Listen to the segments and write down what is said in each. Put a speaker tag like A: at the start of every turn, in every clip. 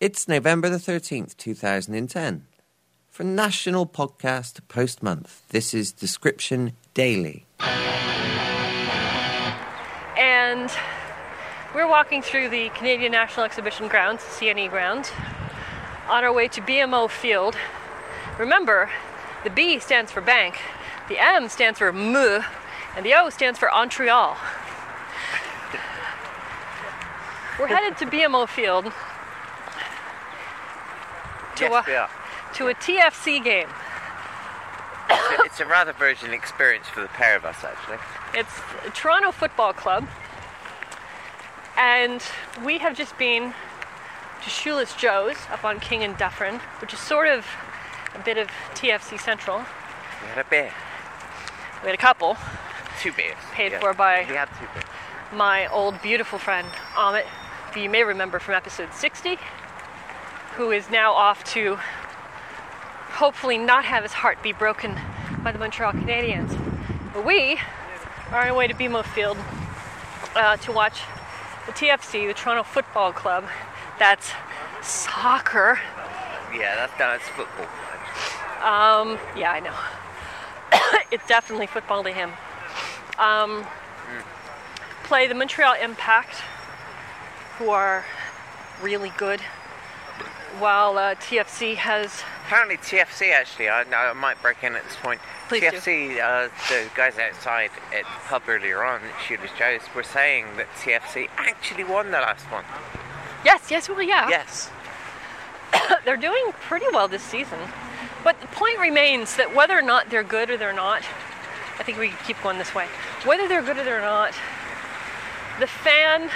A: It's November the 13th, 2010. For National Podcast Post Month, this is Description Daily.
B: And we're walking through the Canadian National Exhibition grounds, CNE grounds, on our way to BMO Field. Remember, the B stands for bank, the M stands for M, and the O stands for Montreal. We're headed to BMO Field to,
C: Yes,
B: a, to a TFC game.
C: It's a, it's a rather virgin experience for the pair of us, actually.
B: It's Toronto Football Club, and we have just been to Shoeless Joe's up on King and Dufferin, which is sort of a bit of TFC Central.
C: We had a beer,
B: We had a couple.
C: two beers.
B: Paid for by-
C: We had two beers.
B: My old beautiful friend Amit, who you may remember from episode 60, who is now off to hopefully not have his heart be broken by the Montreal Canadiens. But we are on our way to BMO Field uh, to watch the TFC, the Toronto Football Club. That's soccer.
C: Yeah, that's that's football.
B: Um, yeah, I know. it's definitely football to him. Um, play the Montreal Impact, who are really good, while uh, TFC has.
C: Apparently, TFC actually. I, I might break in at this point.
B: Please.
C: TFC, uh, the guys outside at the pub earlier on, at Shooters Joe's, were saying that TFC actually won the last one.
B: Yes, yes, well, yeah.
C: Yes.
B: They're doing pretty well this season. But the point remains that whether or not they're good or they're not, I think we keep going this way. Whether they're good or they're not, the fan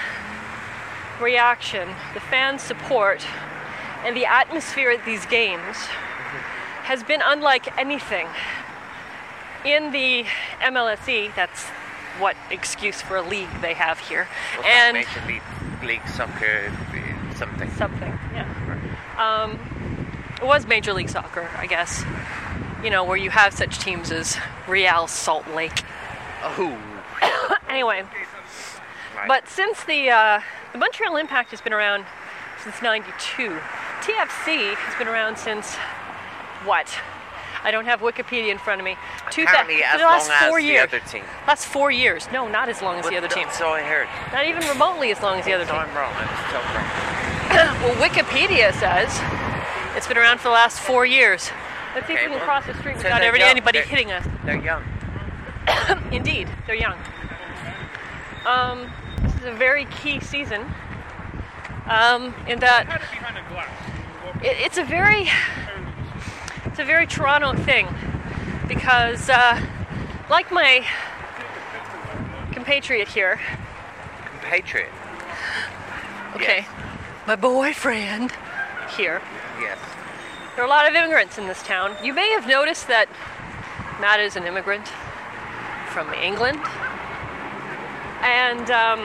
B: reaction, the fan support, and the atmosphere at these games has been unlike anything in the MLSE. That's what excuse for a league they have here.
C: What's
B: and
C: Major League, League Soccer, something.
B: something, yeah. Um, it was Major League Soccer, I guess. You know, where you have such teams as Real Salt Lake.
C: Oh.
B: Anyway,
C: Right.
B: but since the uh, the Montreal Impact has been around since '92, TFC has been around since what? I don't have Wikipedia in front of me. Two thou-
C: Apparently,
B: for
C: as
B: the last
C: long as
B: four
C: the
B: years.
C: other team.
B: Last four years. No, not as long as the other team.
C: So I heard.
B: Not even remotely as long as the other
C: So
B: team.
C: I'm wrong. I was told wrong.
B: Well, Wikipedia says it's been around for the last four years. Let's see
C: Okay,
B: if we can
C: well,
B: cross the street
C: so
B: without
C: they're
B: anybody
C: They're-
B: hitting us.
C: They're young.
B: Indeed, they're young. Um, this is a very key season. Um, in that it, it's a very it's a very Toronto thing because, uh, like my compatriot here,
C: Compatriot.
B: okay,
C: Yes.
B: my boyfriend here.
C: Yes.
B: There are a lot of immigrants in this town. You may have noticed that Matt is an immigrant from England. And, um,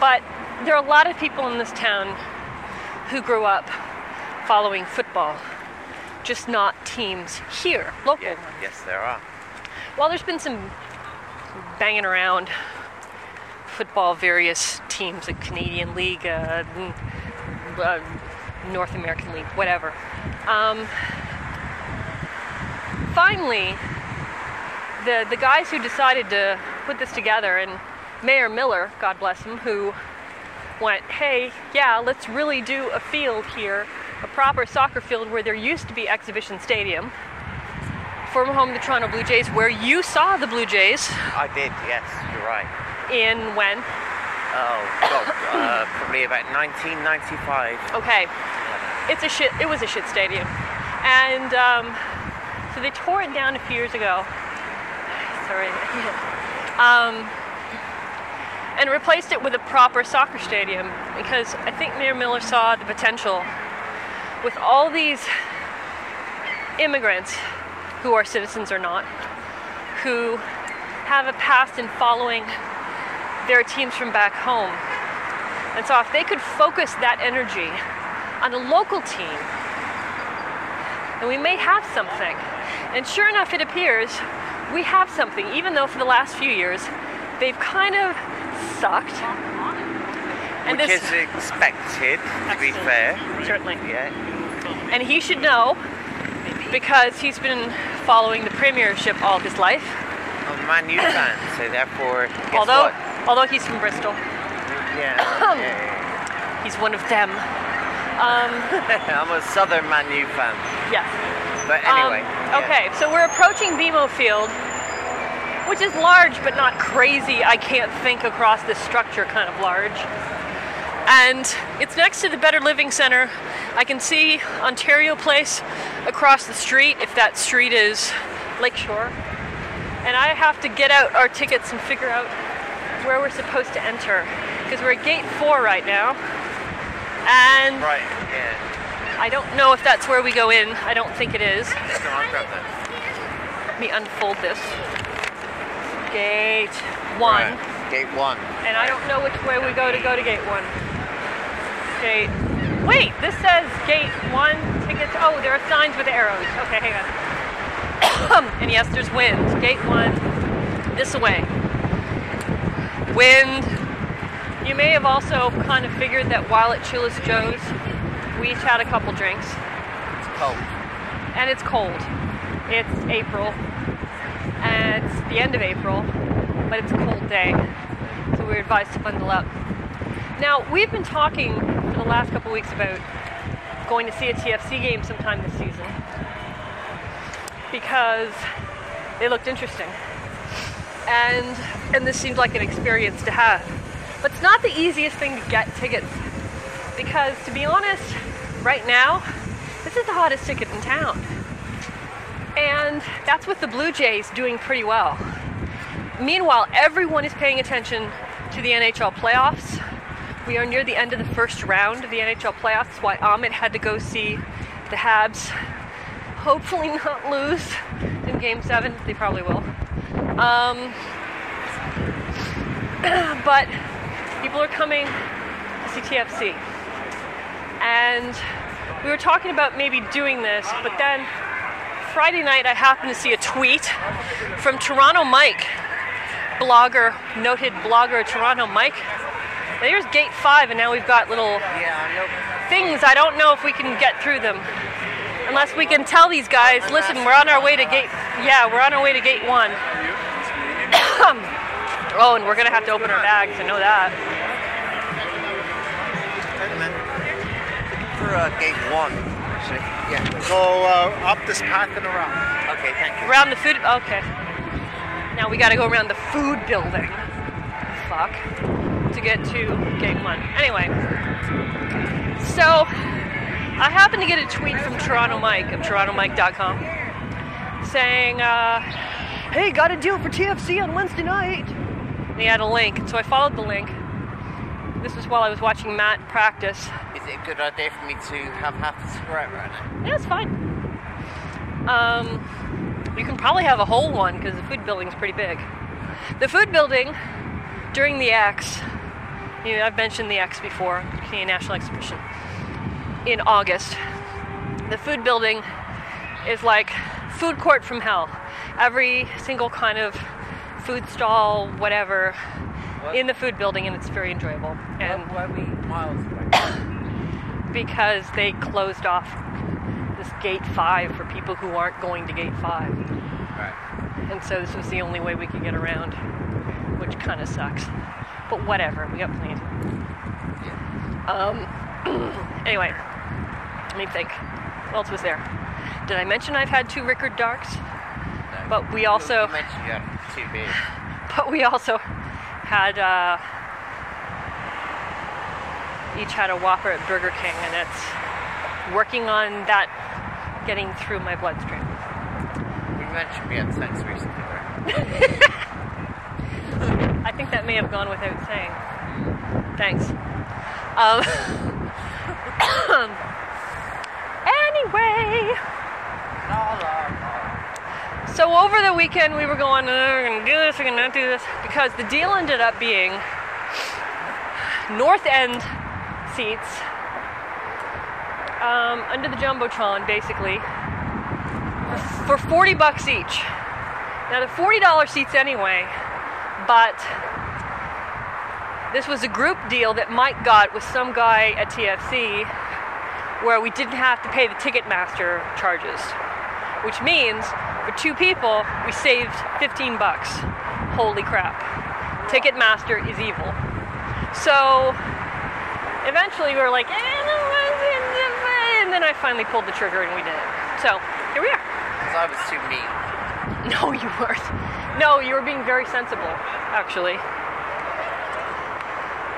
B: but there are a lot of people in this town who grew up following football, just not teams here, local.
C: Yes, yes, there are.
B: Well, there's been some banging around football, various teams, the Canadian League, uh, uh, North American League, whatever. Um, finally, the the guys who decided to put this together, and Mayor Miller, God bless him, who went, hey, yeah, let's really do a field here, a proper soccer field where there used to be Exhibition Stadium former home of the Toronto Blue Jays, where you saw the Blue Jays
C: I did, yes, you're right.
B: in when?
C: Oh, God, uh, probably about 1995.
B: Okay, it's a shit. It was a shit stadium, and um, so they tore it down a few years ago. Sorry. um, and replaced it with a proper soccer stadium because I think Mayor Miller saw the potential with all these immigrants who are citizens or not, who have a past in following their teams from back home. And so if they could focus that energy on a local team, then we may have something. And sure enough, it appears we have something, even though for the last few years they've kind of sucked. And
C: Which
B: this-
C: is expected, to be fair.
B: Certainly.
C: Yeah.
B: And he should know because he's been following the Premiership all his life.
C: I'm a Man U fan, so therefore,
B: although,
C: what?
B: although he's from Bristol,
C: Yeah, yeah, yeah.
B: he's one of them. Um,
C: I'm a Southern Man U fan.
B: yes.
C: But
B: Um,
C: anyway. yeah.
B: Okay, so we're approaching BMO Field, which is large but not crazy. I can't think across this structure kind of large. And it's next to the Better Living Center. I can see Ontario Place across the street if that street is Lakeshore. And I have to get out our tickets and figure out where we're supposed to enter because we're at gate four right now. And
C: Right, yeah.
B: I don't know if that's where we go in. I don't think it is.
C: So I'll grab that.
B: Let me unfold this. Gate one.
C: Right, Gate one.
B: And I don't know which way we go to go to gate one. Gate. Wait, this says gate one tickets. Oh, there are signs with arrows. Okay, hang on. and yes, there's wind. Gate one, this way. Wind. You may have also kind of figured that while at Shoeless Joe's, we each had a couple drinks
C: It's cold.
B: and it's cold. It's April, it's the end of April, but it's a cold day, so we're advised to bundle up. Now, we've been talking for the last couple weeks about going to see a TFC game sometime this season because they looked interesting. And and this seemed like an experience to have. But it's not the easiest thing to get tickets because to be honest, right now, this is the hottest ticket in town. And that's with the Blue Jays doing pretty well. Meanwhile, everyone is paying attention to the NHL playoffs. We are near the end of the first round of the NHL playoffs. That's why Ahmed had to go see the Habs. Hopefully, not lose in Game Seven. They probably will. Um, but people are coming to see TFC, and we were talking about maybe doing this, but then Friday night I happened to see a tweet from Toronto Mike, blogger, noted blogger Toronto Mike. And here's gate five, and now we've got little things. I don't know if we can get through them. Unless we can tell these guys, listen, we're on our way to gate. Yeah, we're on our way to gate one. oh, and we're gonna have to open our bags. I know that.
C: For uh, gate one. Actually. Yeah.
D: Go uh, up this path and around.
C: Okay, thank you.
B: Around the food. Okay. Now we gotta go around the food building. Fuck. To get to gate one. Anyway. So, I happened to get a tweet from Toronto Mike of TorontoMike.com saying, uh, hey, got a deal for TFC on Wednesday night. And he had a link, so I followed the link. This was while I was watching Matt practice.
C: Is it a good idea for me to have half a cigarette right now?
B: Yeah, it's fine. Um, you can probably have a whole one because the food building's pretty big. The food building during the X, you know, I've mentioned the X before, Canadian National Exhibition, in August. The food building is like food court from hell. Every single kind of food stall, whatever, in the food building, and it's very enjoyable. And
C: Why are we miles away?
B: because they closed off this gate five for people who aren't going to gate five.
C: Right.
B: And so this was the only way we could get around, which kind of sucks. But whatever, we got plenty time. Um, anyway, let me think. What else was there? Did I mention I've had two Rickard's Darks?
C: No.
B: But we also-
C: You mentioned you had two beers.
B: But we also had uh, each had a Whopper at Burger King, and it's working on that getting through my bloodstream.
C: You mentioned we had sex recently, right?
B: I think that may have gone without saying. Thanks. Um, anyway, so over the weekend we were going, "Uh, we're gonna do this, we're gonna not do this, because the deal ended up being North End seats um, under the jumbotron, basically, for 40 bucks each. Now the $40 seats anyway, but This was a group deal that Mike got with some guy at TFC where we didn't have to pay the Ticketmaster charges, which means for two people we saved 15 bucks. Holy crap. Ticketmaster is evil. So eventually we were like, eh, and then I finally pulled the trigger and we did it. So here we are.
C: Because I was too mean.
B: No, you weren't. No, you were being very sensible, actually.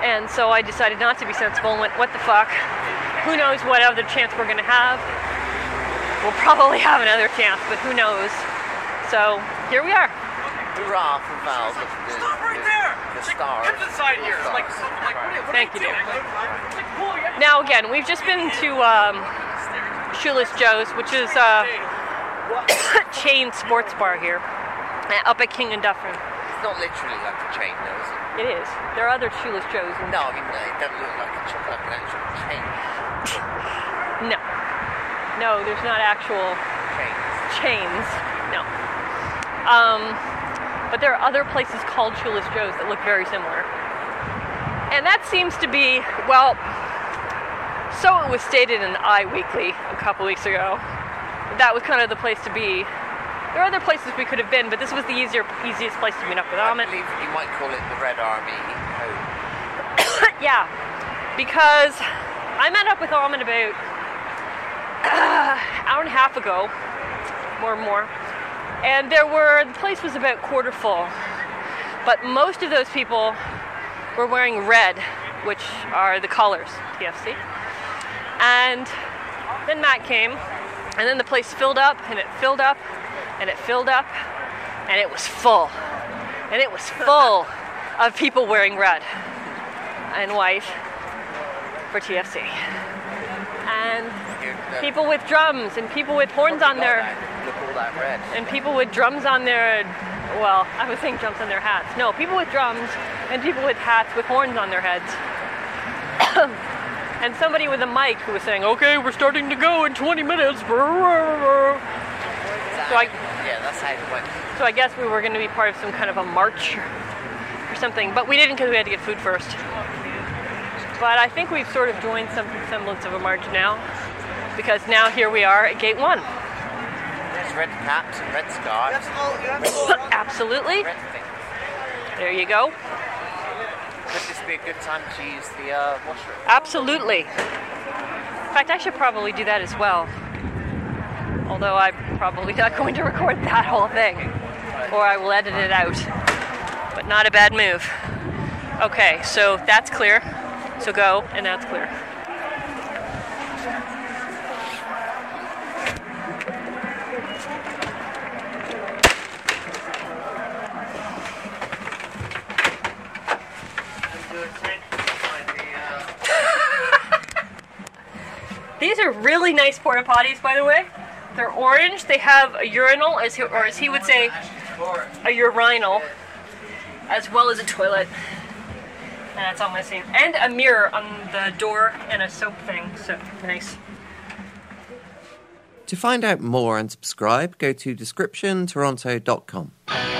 B: And so I decided not to be sensible and went, what the fuck? Who knows what other chance we're going to have? We'll probably have another chance, but who knows? So here we are.
C: Hurrah for Val. The, the,
E: Stop right there!
C: The
E: Check-
C: star.
E: check the here.
C: The
E: Like, like, what, what
B: Thank you,
E: you
B: dear.
E: doing? It's like, cool, you
B: Now again, we've just been to um, Shoeless Joe's, which is a chain sports bar here, uh, up at King and Dufferin.
C: It's not literally like a chain, though, is it?
B: It is. There are other Shoeless Joe's. In
C: No, I mean, it doesn't look like a ch- like an actual chain.
B: No. No, there's not actual
C: Chains.
B: chains. No. Um, but there are other places called Shoeless Joe's that look very similar. And that seems to be, well, so it was stated in Eye Weekly a couple weeks ago. That was kind of the place to be. There are other places we could have been, but this was the easier, easiest place to meet up with
C: I believe you might call it the Red Army home.
B: yeah, because I met up with Almond about hour and a half ago, more and more, and there were the place was about quarter full, but most of those people were wearing red, which are the colors TFC, and then Matt came, and then the place filled up, and it filled up, and it filled up, and it was full, and it was full of people wearing red and white for TFC. And people with drums and people with horns on their. And people with drums on their well, I was saying drums on their hats. No, people with drums and people with hats with horns on their heads. and somebody with a mic who was saying, "Okay, we're starting to go in 20 minutes." So I-
C: yeah, that's how it went.
B: So I guess we were going to be part of some kind of a march or something, but we didn't because we had to get food first. But I think we've sort of joined some semblance of a march now, because now here we are at gate one.
C: There's red caps and red scarves.
B: Absolutely.
C: Red.
B: There you go.
C: Could this be a good time to use the uh, washroom?
B: Absolutely. In fact, I should probably do that as well. Although I'm probably not going to record that whole thing, or I will edit it out. But not a bad move. Okay, so that's clear. So go, and that's clear. These are really nice porta potties, by the way. They're orange. They have a urinal, as he, or as he would say, a urinal, as well as a toilet. And that's all missing. And a mirror on the door and a soap thing. So nice.
A: To find out more and subscribe, go to descriptiontoronto.com.